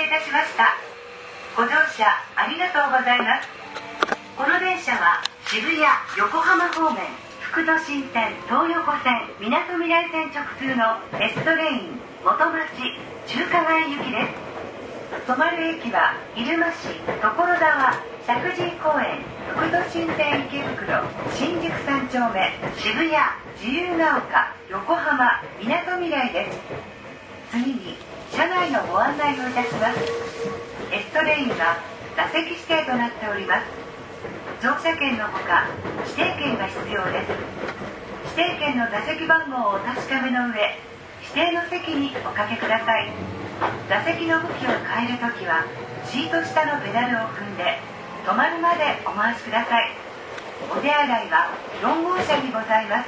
いたしました。ご乗車ありがとうございます。この電車は渋谷横浜方面副都心線東横線みなとみらい線直通のエストレイン元町中華街行きです。止まる駅は入間市所沢石神井公園副都心線池袋新宿三丁目渋谷自由が丘横浜みなとみらいです。次に車内のご案内をいたします。エストレインは座席指定となっております。乗車券のほか指定券が必要です。指定券の座席番号をお確かめの上指定の席におかけください。座席の向きを変えるときはシート下のペダルを踏んで止まるまでお回しください。お手洗いは4号車にございます。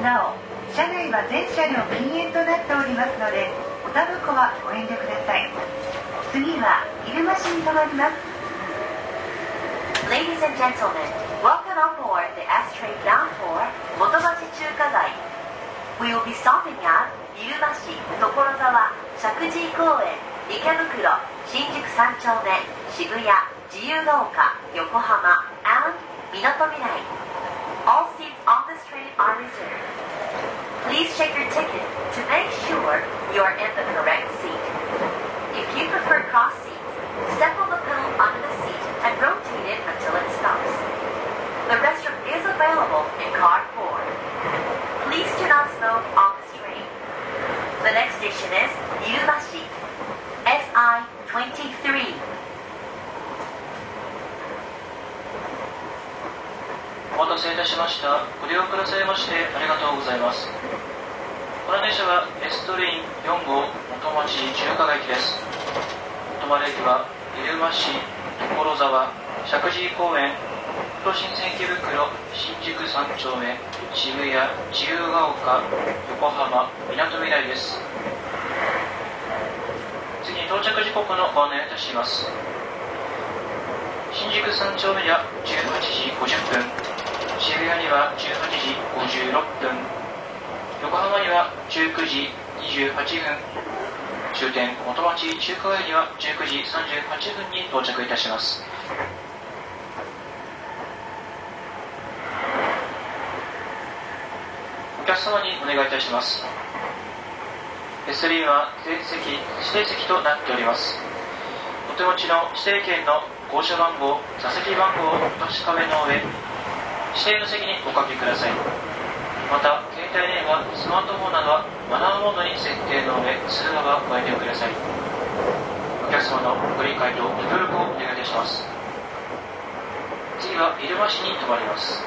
なお車内は全車両禁煙となっておりますのでおタバコはご遠慮ください次は入間市に停まります Ladies and gentlemen, welcome on board the S train bound for 元町中華街 We will be stopping at 入間市所沢石神井公園池袋新宿三丁目渋谷自由が丘横浜 and みなとみらい All seats on this train are reserved. Please check your ticket to make sure you are in the correct seat. If you prefer cross seats, step on the pedal under the seat and rotate it until it stops. The restroom is available in car 4. Please do not smoke on this train. The next station is Yumashi, SI-23. お待たせいたしました。ご利用くださいましてありがとうございます。 この電車はエストレイン4号元町中華街です。止まる駅は入間市、所沢、石神井公園、都心線池袋、新宿三丁目、渋谷、自由が丘、横浜、みなとみらいです。次に到着時刻のご案内いたします。新宿三丁目には18時50分、渋谷には18時56分横浜には19時28分終点元町中華街には19時38分に到着いたします。お客様にお願いいたします。S3 は全席指定席となっております。お手持ちの指定券の号車番号座席番号をお確かめの上指定の席におかけください。また帯電話スマートフォンなどはマナーモードに設定の上通話はご遠慮ください。お客様のご理解とご協力をお願いいたします。次は入間市に停まります。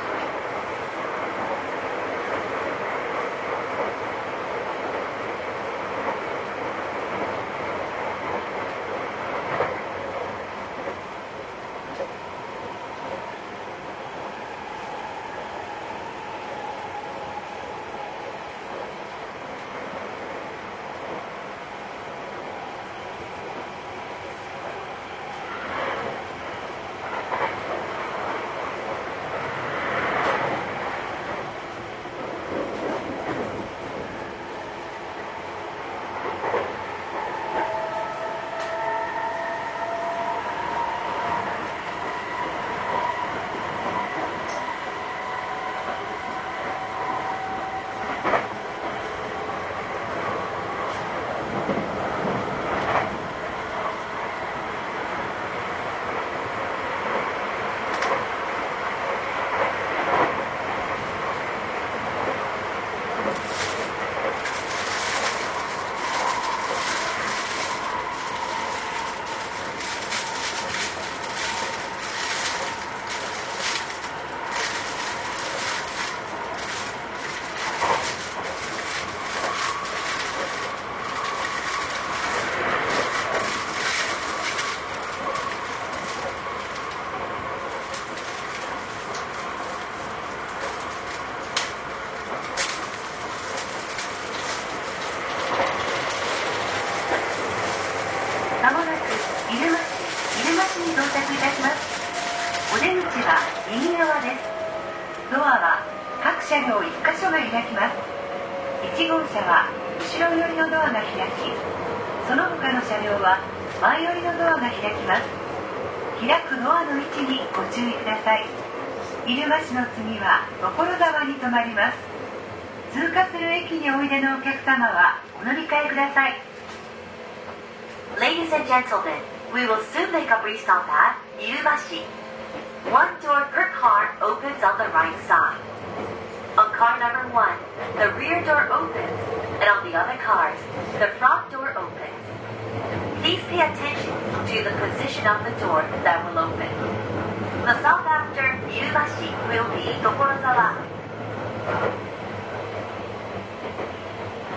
To the position of the door that will open. The stop after Irumashi will be Tokorozawa.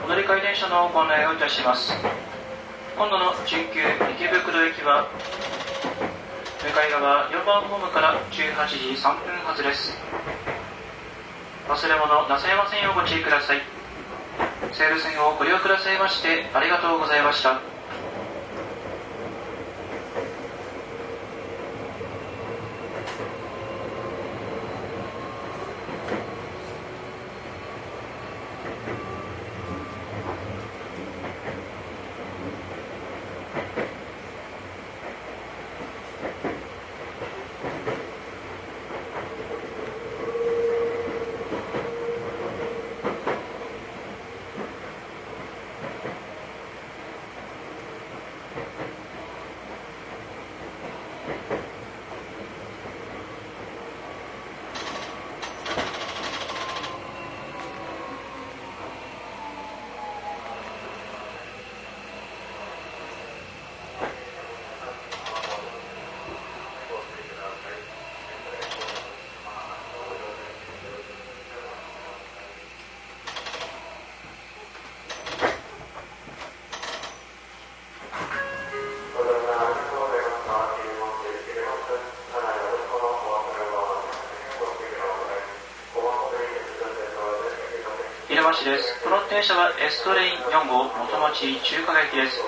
乗り換え電車のご案内をいたします今度の準急池袋駅は向かい側4番ホームから18時3分発です忘れ物なさいませんようご注意ください西武線をご利用くださいましてありがとうございました入間市停車はエストレイン4号元町中華街駅です。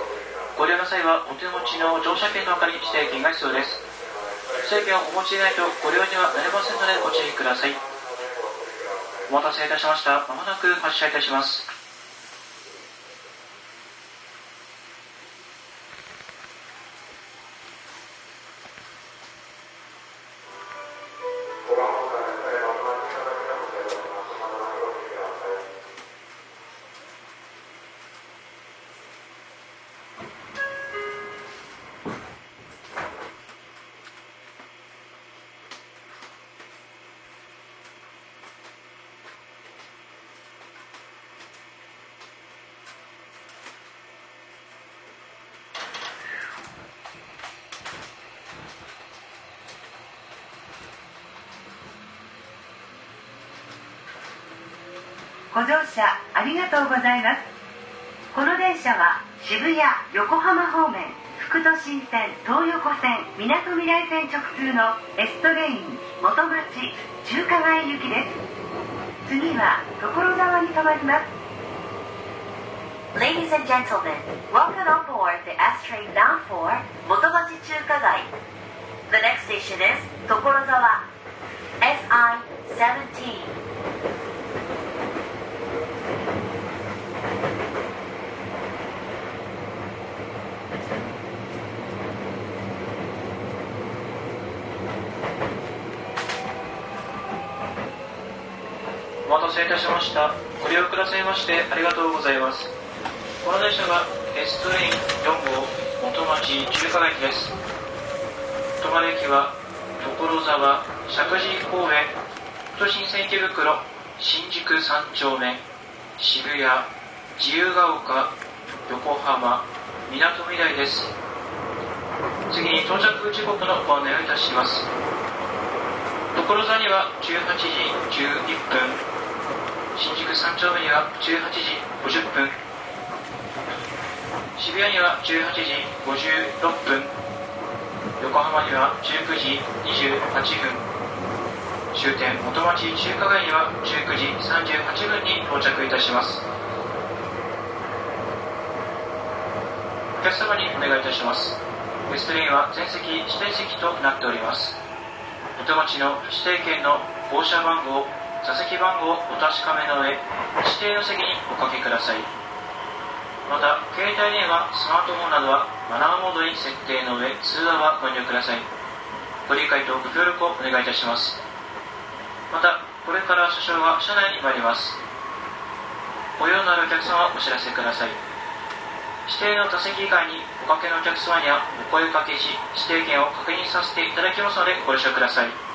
ご利用の際はお手持ちの乗車券の他に指定券が必要です。指定券をお持ちでないとご利用にはなれませんのでご注意ください。お待たせいたしました。まもなく発車いたします。ご乗車ありがとうございます。この電車は渋谷横浜方面副都心線東横線みなとみらい線直通のエストレイン元町中華街行きです。次は所沢に止まります。Ladies and gentlemen, welcome on board the S train bound for 元町中華街。The next station is 所沢。SI17 お待たせいたしました。ご利用くださいましてありがとうございます。この電車はエストレイン4号元町中華駅です。止まる駅は所沢石神井公園都心線池袋新宿三丁目渋谷自由が丘横浜みなとみらいです。次に到着時刻のご案内をいたします。所沢には18時11分新宿三丁目には18時50分渋谷には18時56分。横浜には19時28分。終点元町中華街には19時38分に到着いたします。お客様にお願いいたします。ウエストレインは全席指定席となっております。お手持ちの指定券の号車番号座席番号をお確かめの上指定の席におかけください。また携帯電話スマートフォンなどはマナーモードに設定の上通話はご遠慮ください。ご理解とご協力をお願いいたします。またこれから車掌が車内に参ります。ご用のあるお客様はお知らせください。指定の座席以外におかけのお客様にはお声かけし指定券を確認させていただきますのでご了承ください。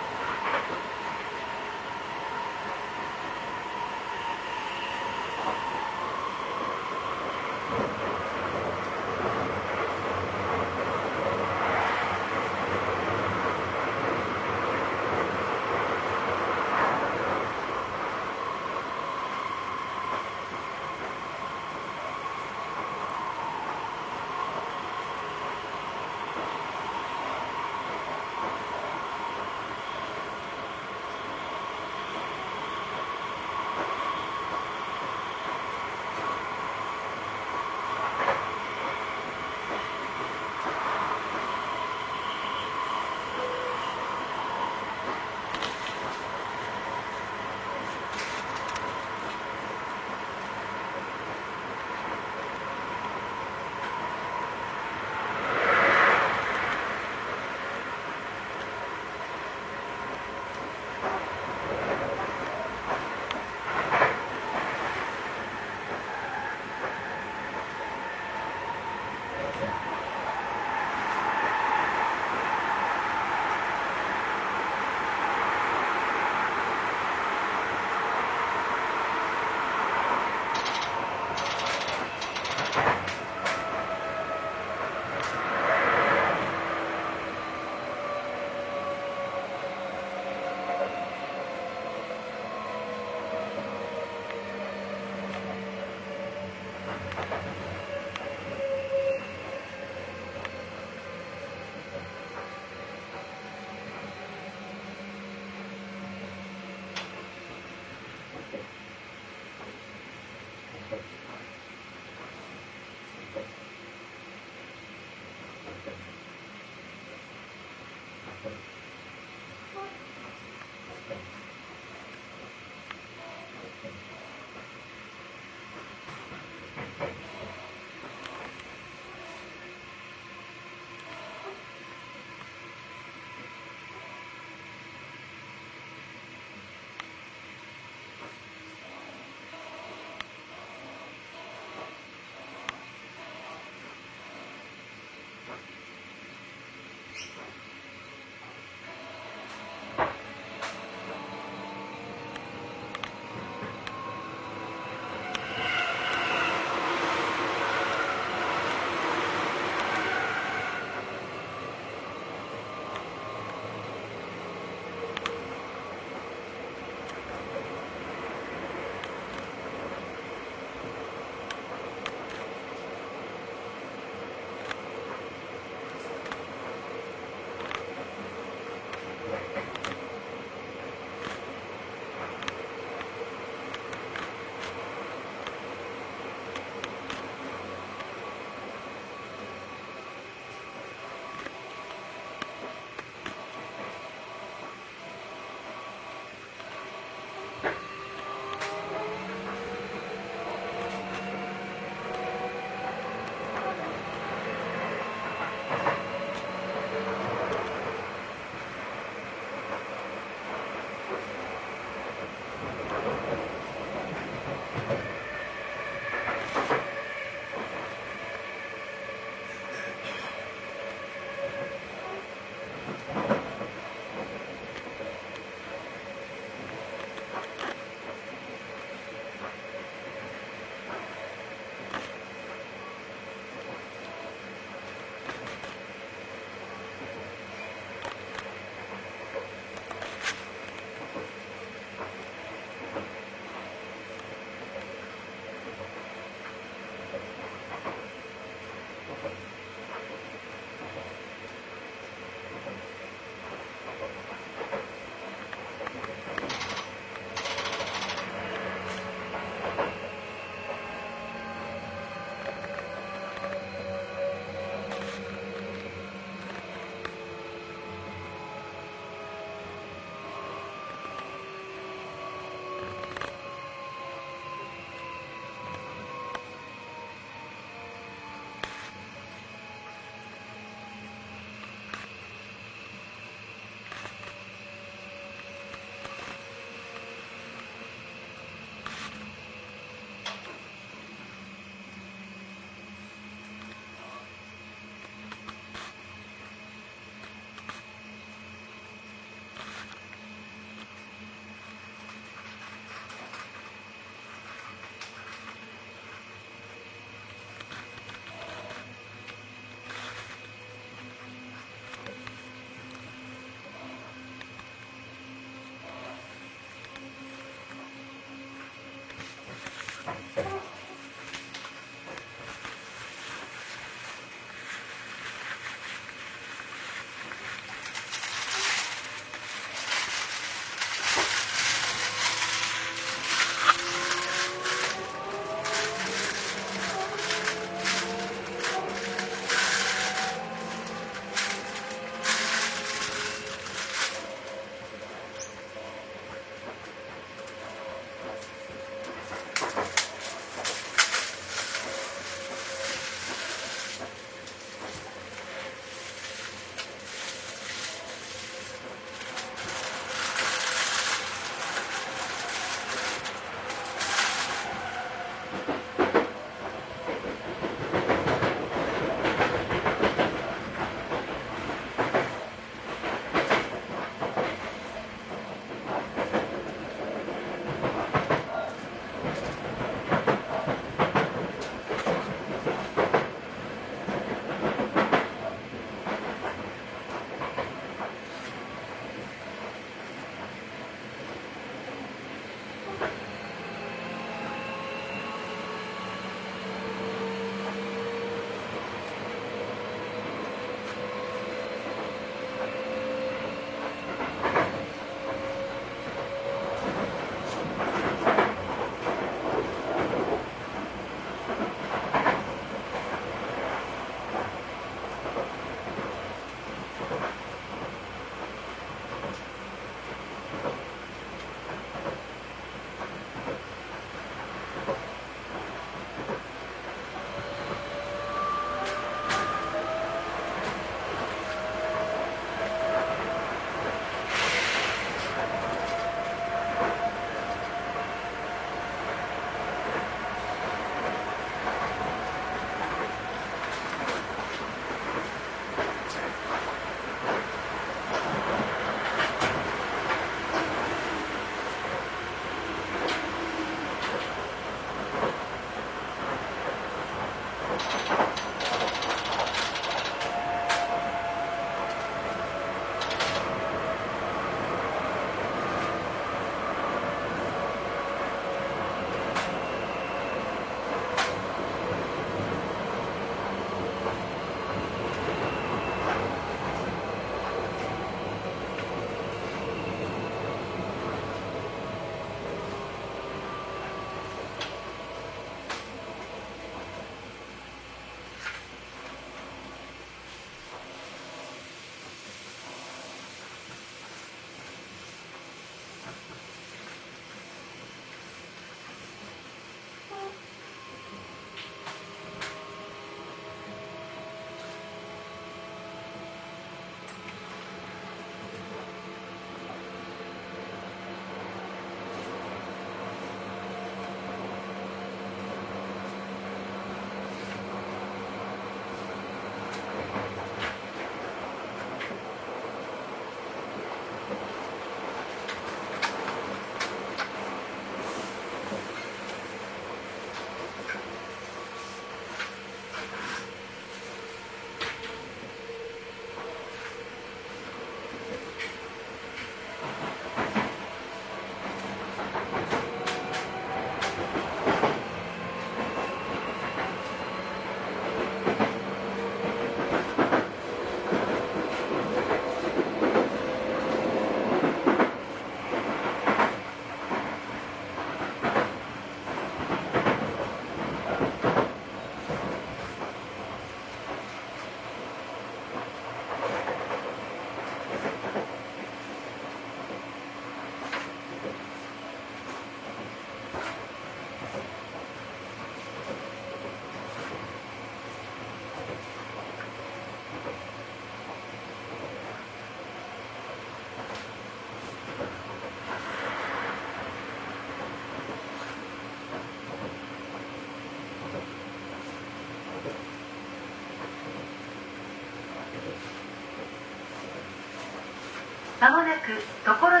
まもなく所沢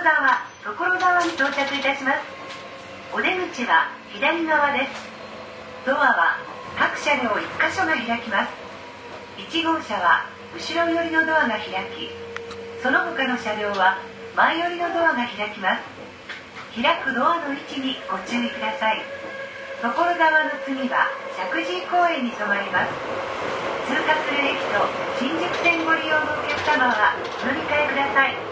所沢に到着いたします。お出口は左側です。ドアは各車両1箇所が開きます。1号車は後ろ寄りのドアが開きその他の車両は前寄りのドアが開きます。開くドアの位置にご注意ください。所沢の次は石神井公園に停まります。通過する駅と新宿線ご利用のお客様はお乗り換えください。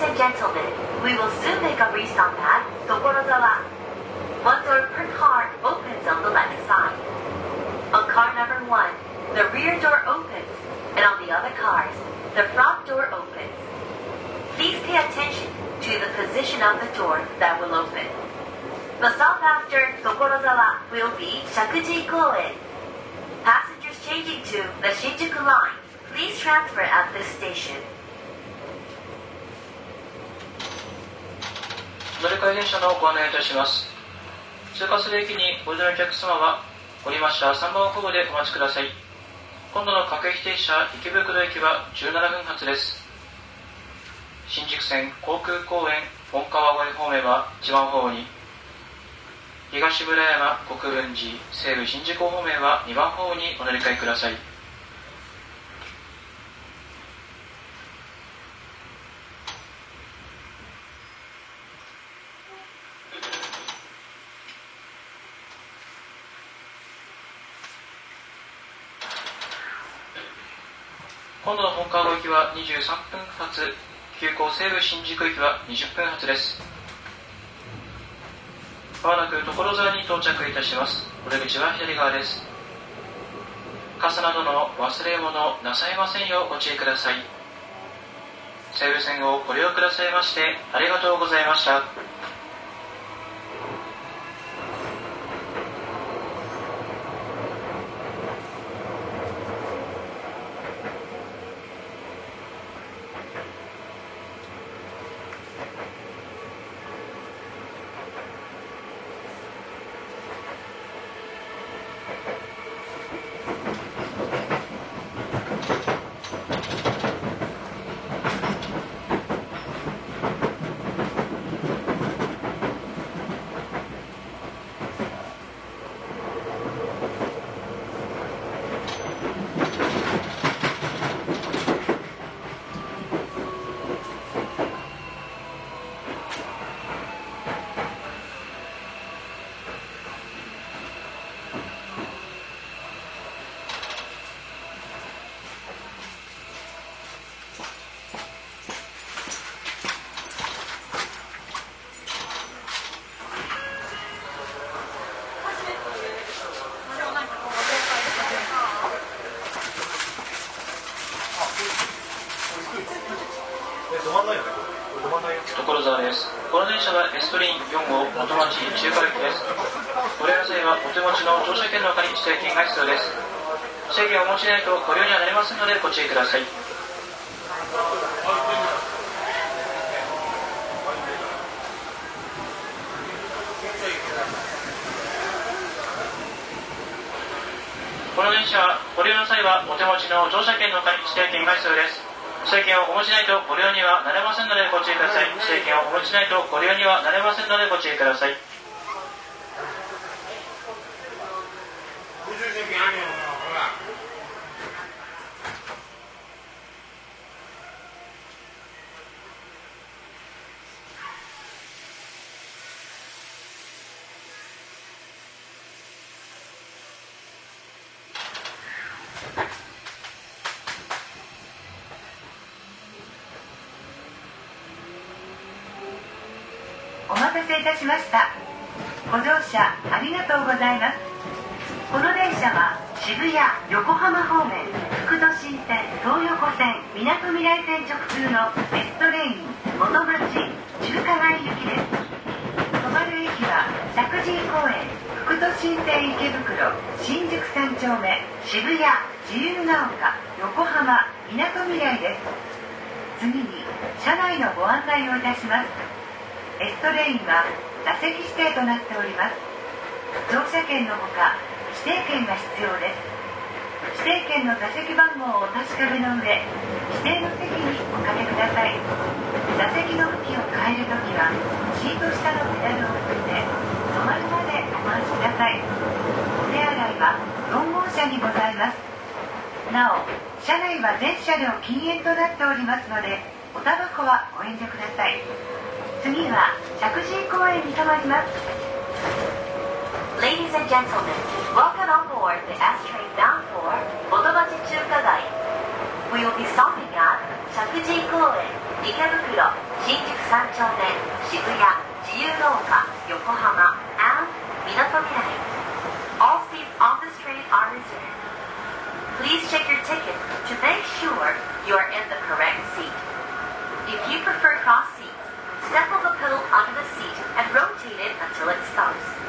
Ladies and gentlemen, we will soon make a restop at Tokorozawa. One door per car opens on the left side. On car number one, the rear door opens, and on the other cars, the front door opens. Please pay attention to the position of the door that will open. The stop after Tokorozawa will be Shakuji Koen. Passengers changing to the Shinjuku line, please transfer at this station. 乗り換え電車のご案内いたします。通過する駅にご利用のお客様は降りました。3番ホームでお待ちください。今度の各駅停車池袋駅は17分発です。新宿線航空公園本川越方面は1番ホームに。東村山国分寺西武新宿方面は2番ホームにお乗り換えください。今度の本川越行きは23分発急行西武新宿行きは20分発です。まもなく所沢に到着いたします。お出口は左側です。傘などの忘れ物なさいませんようご注意ください。西武線をご利用くださいましてありがとうございました所沢ですこの電車はエストリン4号元町中華駅ですご利用の際はお手持ちの乗車券の他に指定券が必要です指定券をお持ちでないとご利用にはなりませんのでご注意ください。この電車はご利用の際はお手持ちの乗車券の他に指定券が必要です。指定券をお持ちないとご利用にはなれませんのでご注意ください。指定券をお持ちないとご利用にはなれませんのでご注意くださいお待たせいたしましたご乗車ありがとうございますこの電車は渋谷横浜方面副都心線東横線みなとみらい線直通のエストレイン元町中華街行きです。止まる駅は石神公園副都心線池袋新宿三丁目渋谷自由が丘横浜みなとみらいです。次に車内のご案内をいたします。エストレインは座席指定となっております。乗車券のほか指定券が必要です。指定券の座席番号をお確かめの上指定の席におかけください。座席の向きを変えるときはシート下のペダルを踏んで止まるまでお待ちください。お手洗いは4号車にございます。なお車内は全車両禁煙となっておりますのでおタバコはご遠慮ください。次は石神井公園に停まります。Ladies and gentlemen, welcome on board the S train bound for Odobachi Chukadai. We will be stopping at Shakuji Koen, Ikebukuro, Shinjuku Sanchone, Shibuya, Jiyugaoka, Yokohama, and Minatomirai. All seats on this train are reserved. Please check your ticket to make sure you are in the correct seat. If you prefer cross seats, step on the pedal under the seat and rotate it until it stops.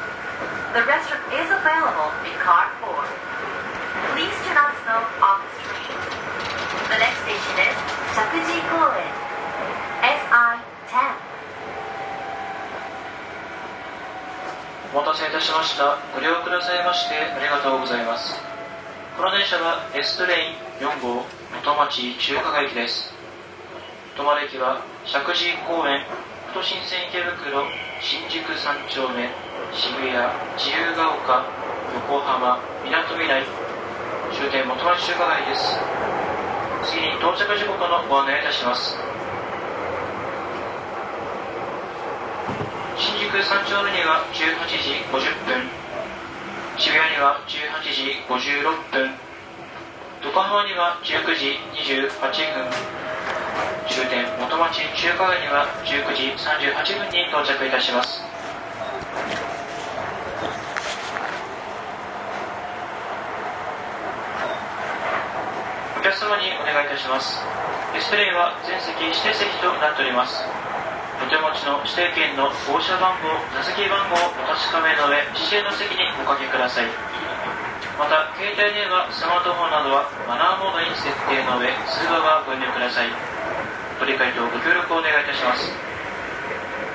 The restroom is available in car 4. Please do not smoke on this train. The next station is Shakuji Koen. SI-10. お待たせいたしました。ご利用くださいましてありがとうございます。この電車は S トレイン4号元町中華街行きです。止まる駅は石神井公園、都新線池袋、新宿三丁目、渋谷、自由が丘、横浜、みなとみらい、終点元町中華街です。次に到着時刻のご案内いたします。新宿三丁目には18時50分。渋谷には18時56分。横浜には19時28分。終点元町中華街には19時38分に到着いたしますお客様にお願いいたしますディスプレイは全席指定席となっておりますお手持ちの指定券の号車番号、座席番号をお確かめの上、指定の席におかけください。また、携帯電話、スマートフォンなどはマナーモードに設定の上、通話はご遠慮ください。ご理解とご協力をお願いいたします。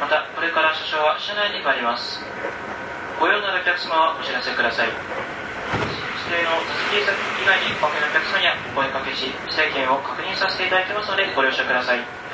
また、これから車掌は車内に参ります。ご用のあるお客様はお知らせください。指定の座席先以外におかけのお客様にはお声かけし、指定券を確認させていただきますのでご了承ください。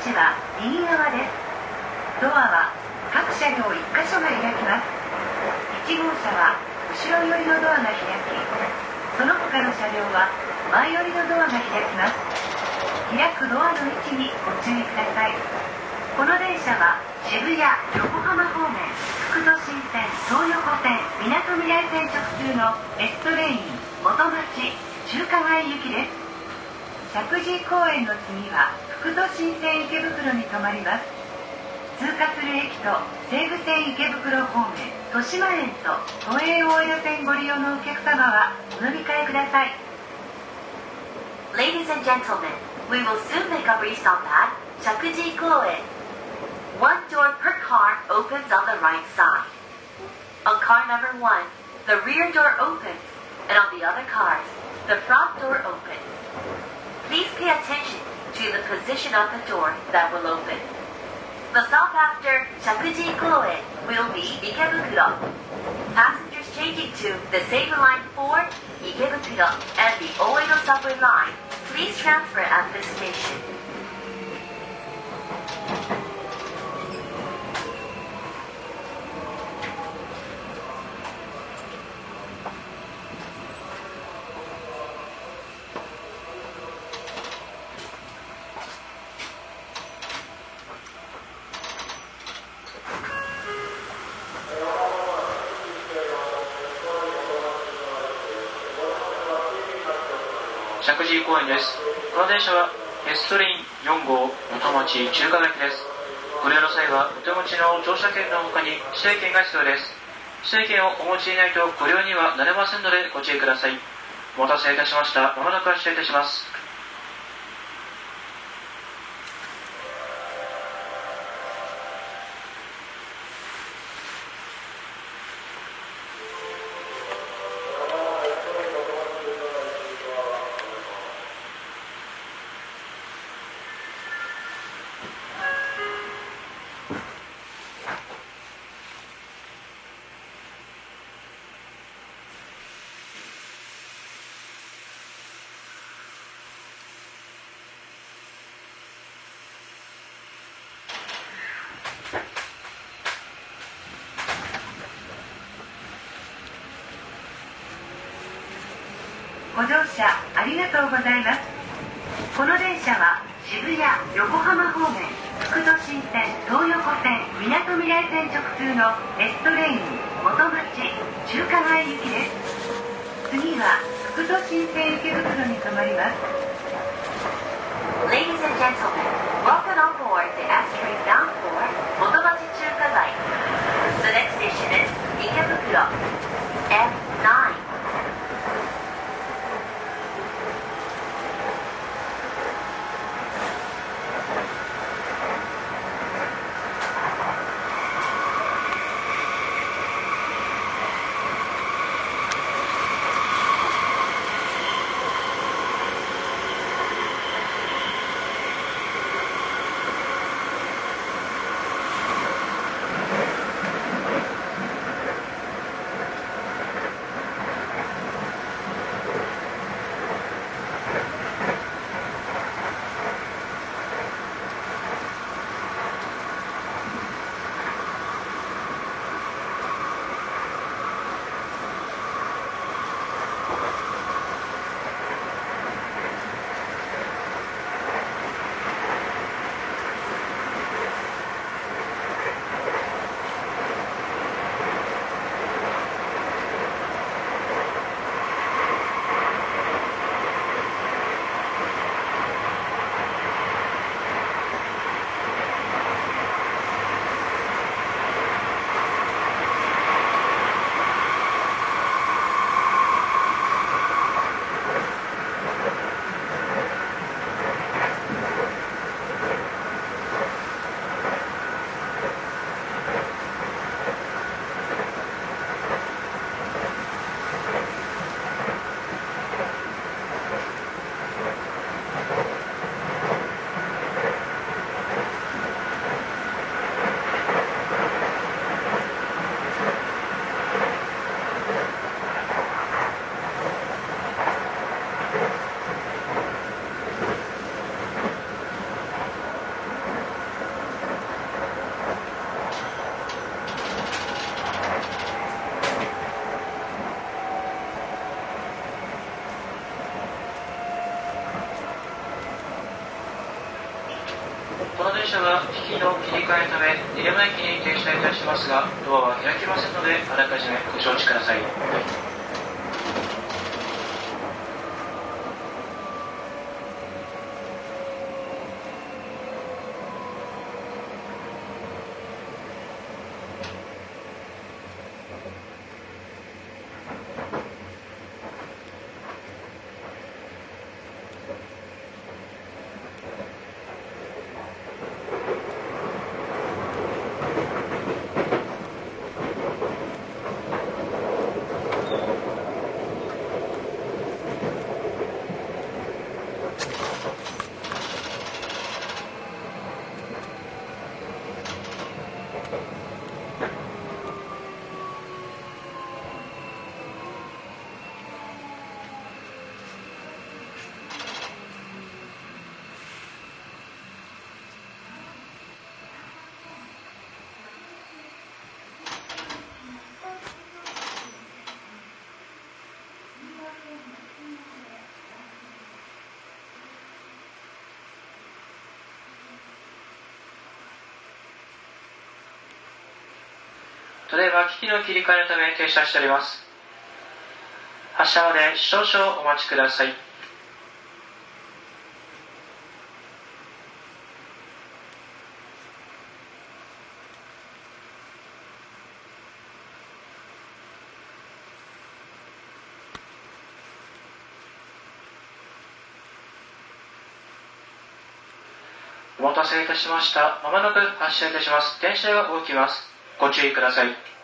口は右側です。ドアは各車両1箇所が開きます。1号車は後ろ寄りのドアが開きその他の車両は前寄りのドアが開きます。開くドアの位置にご注意ください。この電車は渋谷横浜方面副都心線東横線みなとみらい線直通のエストレイン元町中華街行きです。石神公園の次は副都心線池袋に停まります通過する駅と西武線池袋方面豊島園と都営大江戸線ご利用のお客様はお乗り換えください Ladies and gentlemen, we will soon make a restop at Shakuji Koen. One door per car opens on the right side. On car number one, the rear door opens, and on the other cars, the front door opens. Please pay attention to the position of the door that will open. The stop after Shakuji Koen will be Ikebukuro. Passengers changing to the Seibu Line 4, Ikebukuro, and the Oedo subway line, please transfer at this station. ストリン4号元町中華街です。ご利用の際は元町の乗車券の他に指定券が必要です。指定券をお持ちでないとご利用にはなれませんのでご注意ください。お待たせいたしました。まもなく発車いたします。ご乗車ありがとうございます。この電車は渋谷横浜方面福都新線東横線みなとみらい線直通のレストレイン元町中華街行きです。次は福都新線池袋に停まります。Ladies and gentlemen, welcome on board the S train bound for 元町中華街。The は機器の切り替えのため入山駅に停車いたしますがドアは開きませんのであらかじめご承知ください。ただいま機器の切り替えのため停車しております発車まで少々お待ちくださいお待たせいたしました。まもなく発車いたします。電車が動きます。ご注意ください。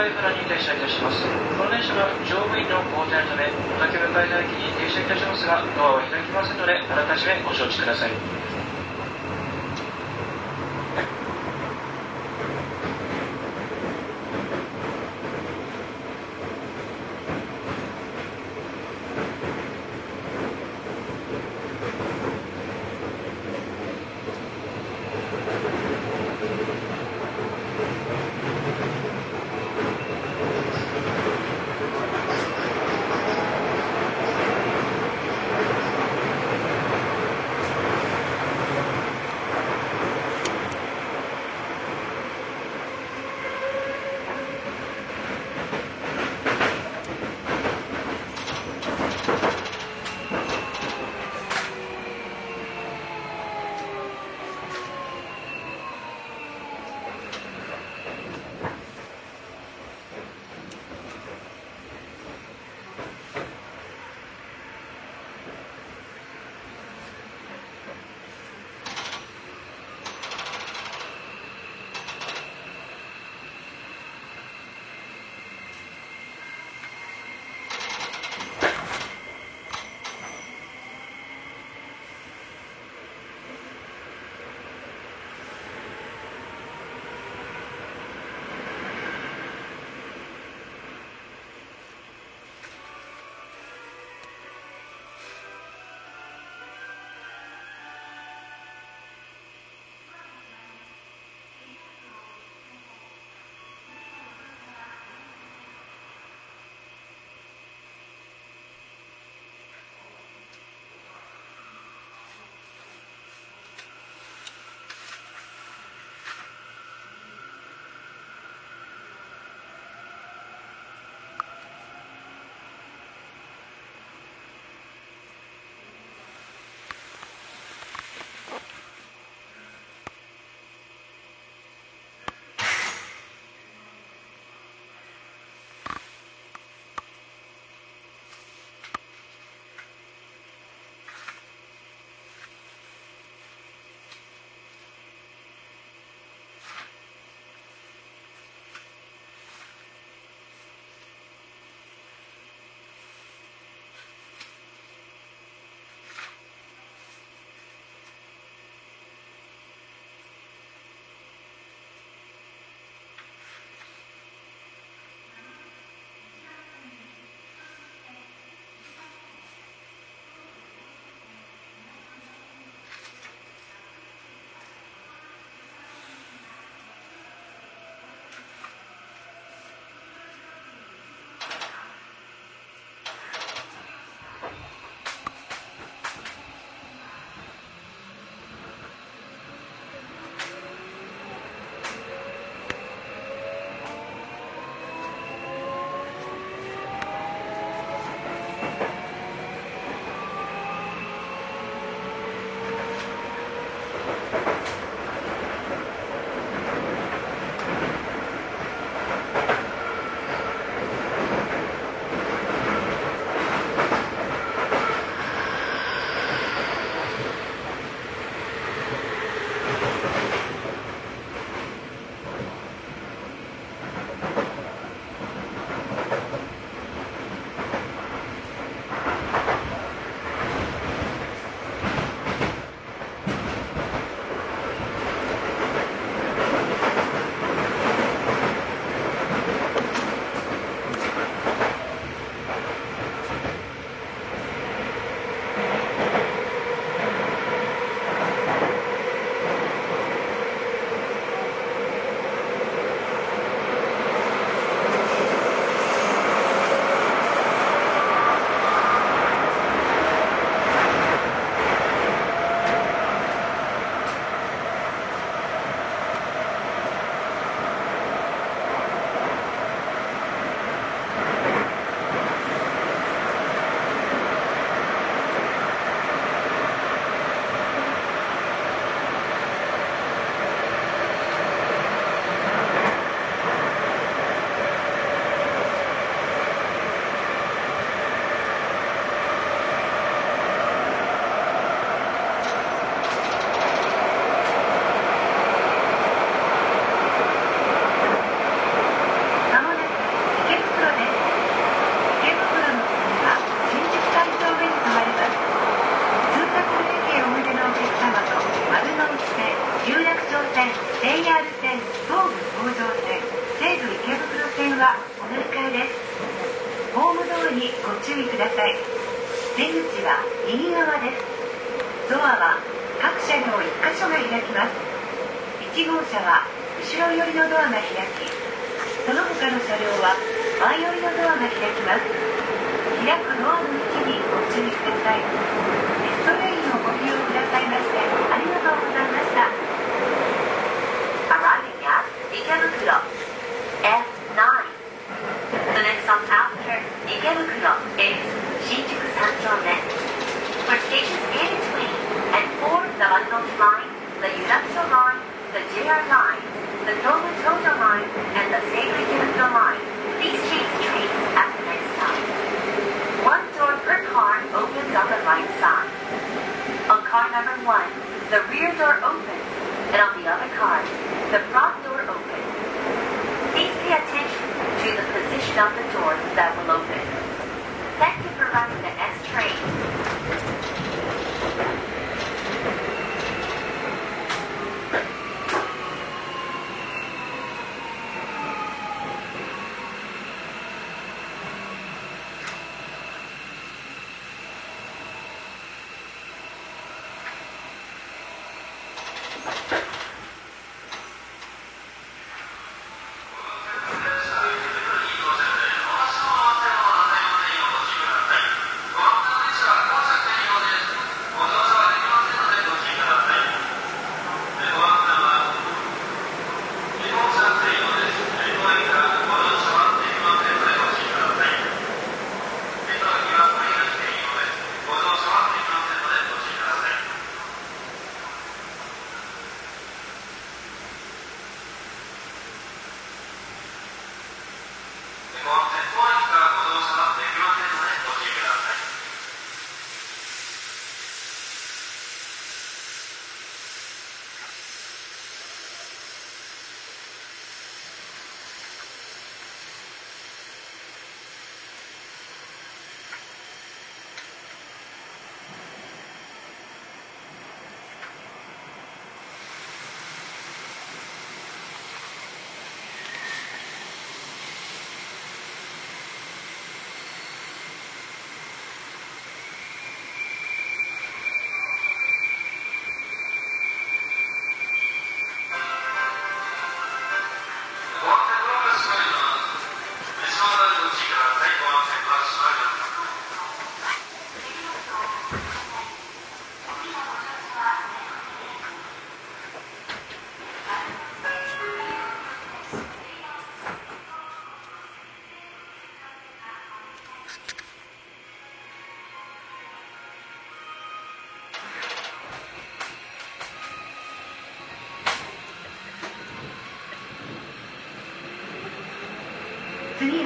小竹向かい原に停車いたします。この電車は乗務員の交代のため小竹向かいの駅に停車いたしますがドアは開きませんのであらかじめご承知ください。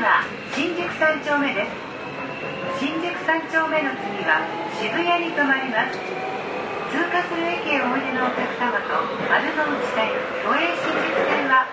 は新宿三丁目です。新宿三丁目の次は渋谷に停まります。通過する駅へおいでのお客様と丸の内線都営新宿線は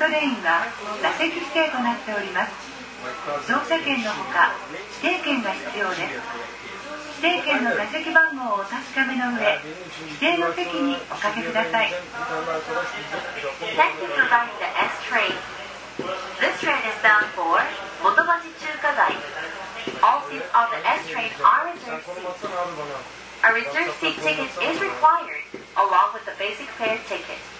トレインは座席指定となっております乗車券のほか指定券が必要です指定券の座席番号をお確かめの上指定の席におかけください Thank you for riding the S train. This train is bound for Motobashi Chukagai. All seats on the S train are reserved seats. A reserved seat ticket is required along with the basic fare ticket.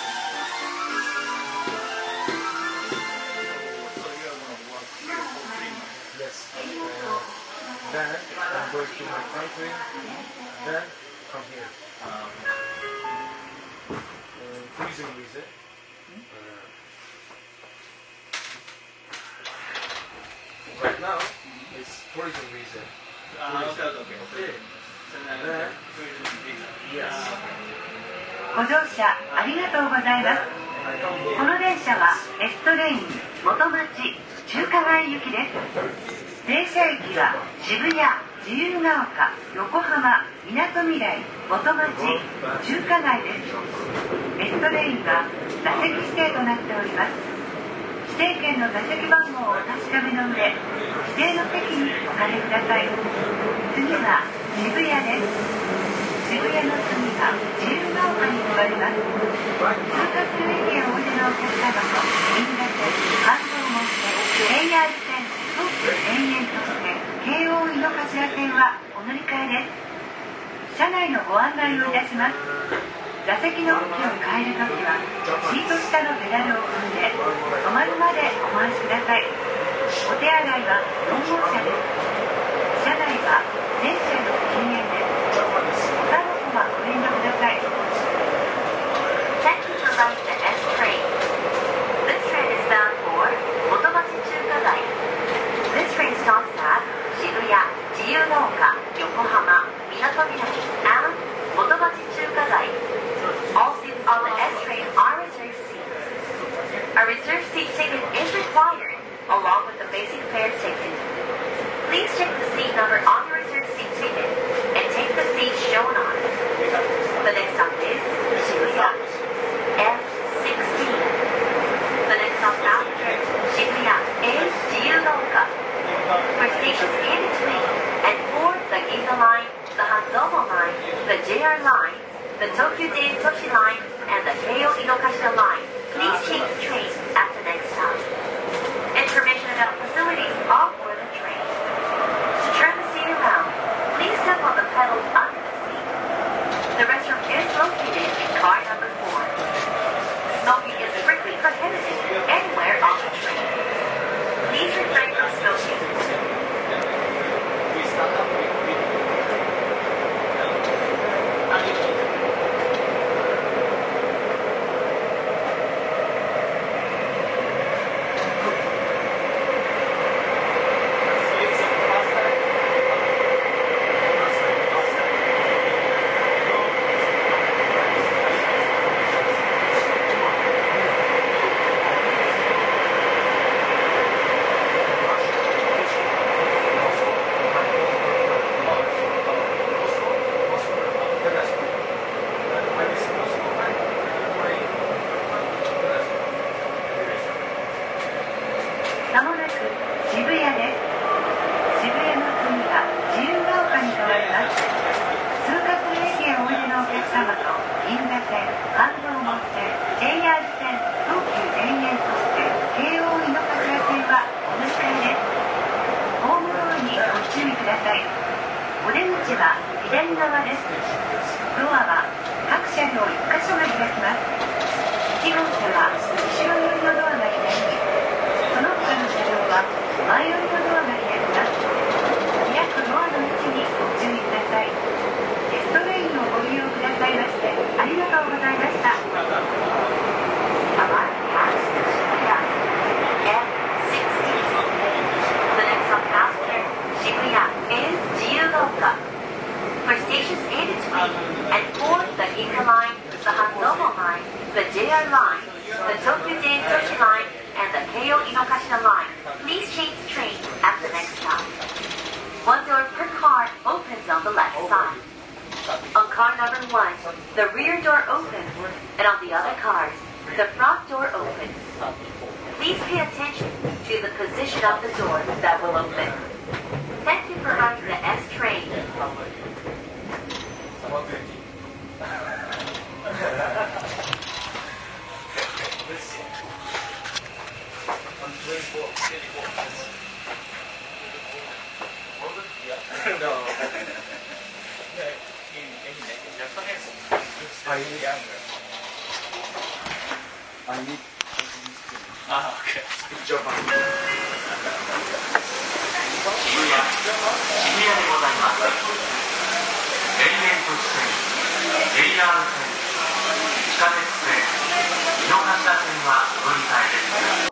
Then I'm going to my country. Then come here. Uh, tourism visa. Uh, right now, it's tourism visa. Okay. Then, yes. ご乗車ありがとうございますこ.の電車はエストレイン元町中華街行きです停車駅は渋谷自由が丘横浜みなとみらい元町中華街です。エストレインは座席指定となっております。指定券の座席番号をお確かめの上指定の席におかけください。次は渋谷です。渋谷の次は自由が丘に変わります。通過する駅へおいでのお客様と銀座線関東門線 JR 園都市線京王井の頭線はお乗り換えです。車内のご案内をいたします。座席の向きを変えるときはシート下のペダルを踏んで止まるまでお回しください。お手洗いは4号車です。車内は電車 fare ticket. Please check the seat number on your reserved seat ticket and take the seat shown on it. The next stop is Shibuya. F16. The next stop after Shibuya is Jiyugaoka. For stations in between and for the Ginza line, the Hanzomo line, the JR line, the Tokyo Date Toshi line, and the Keio Inokashira line, please change trains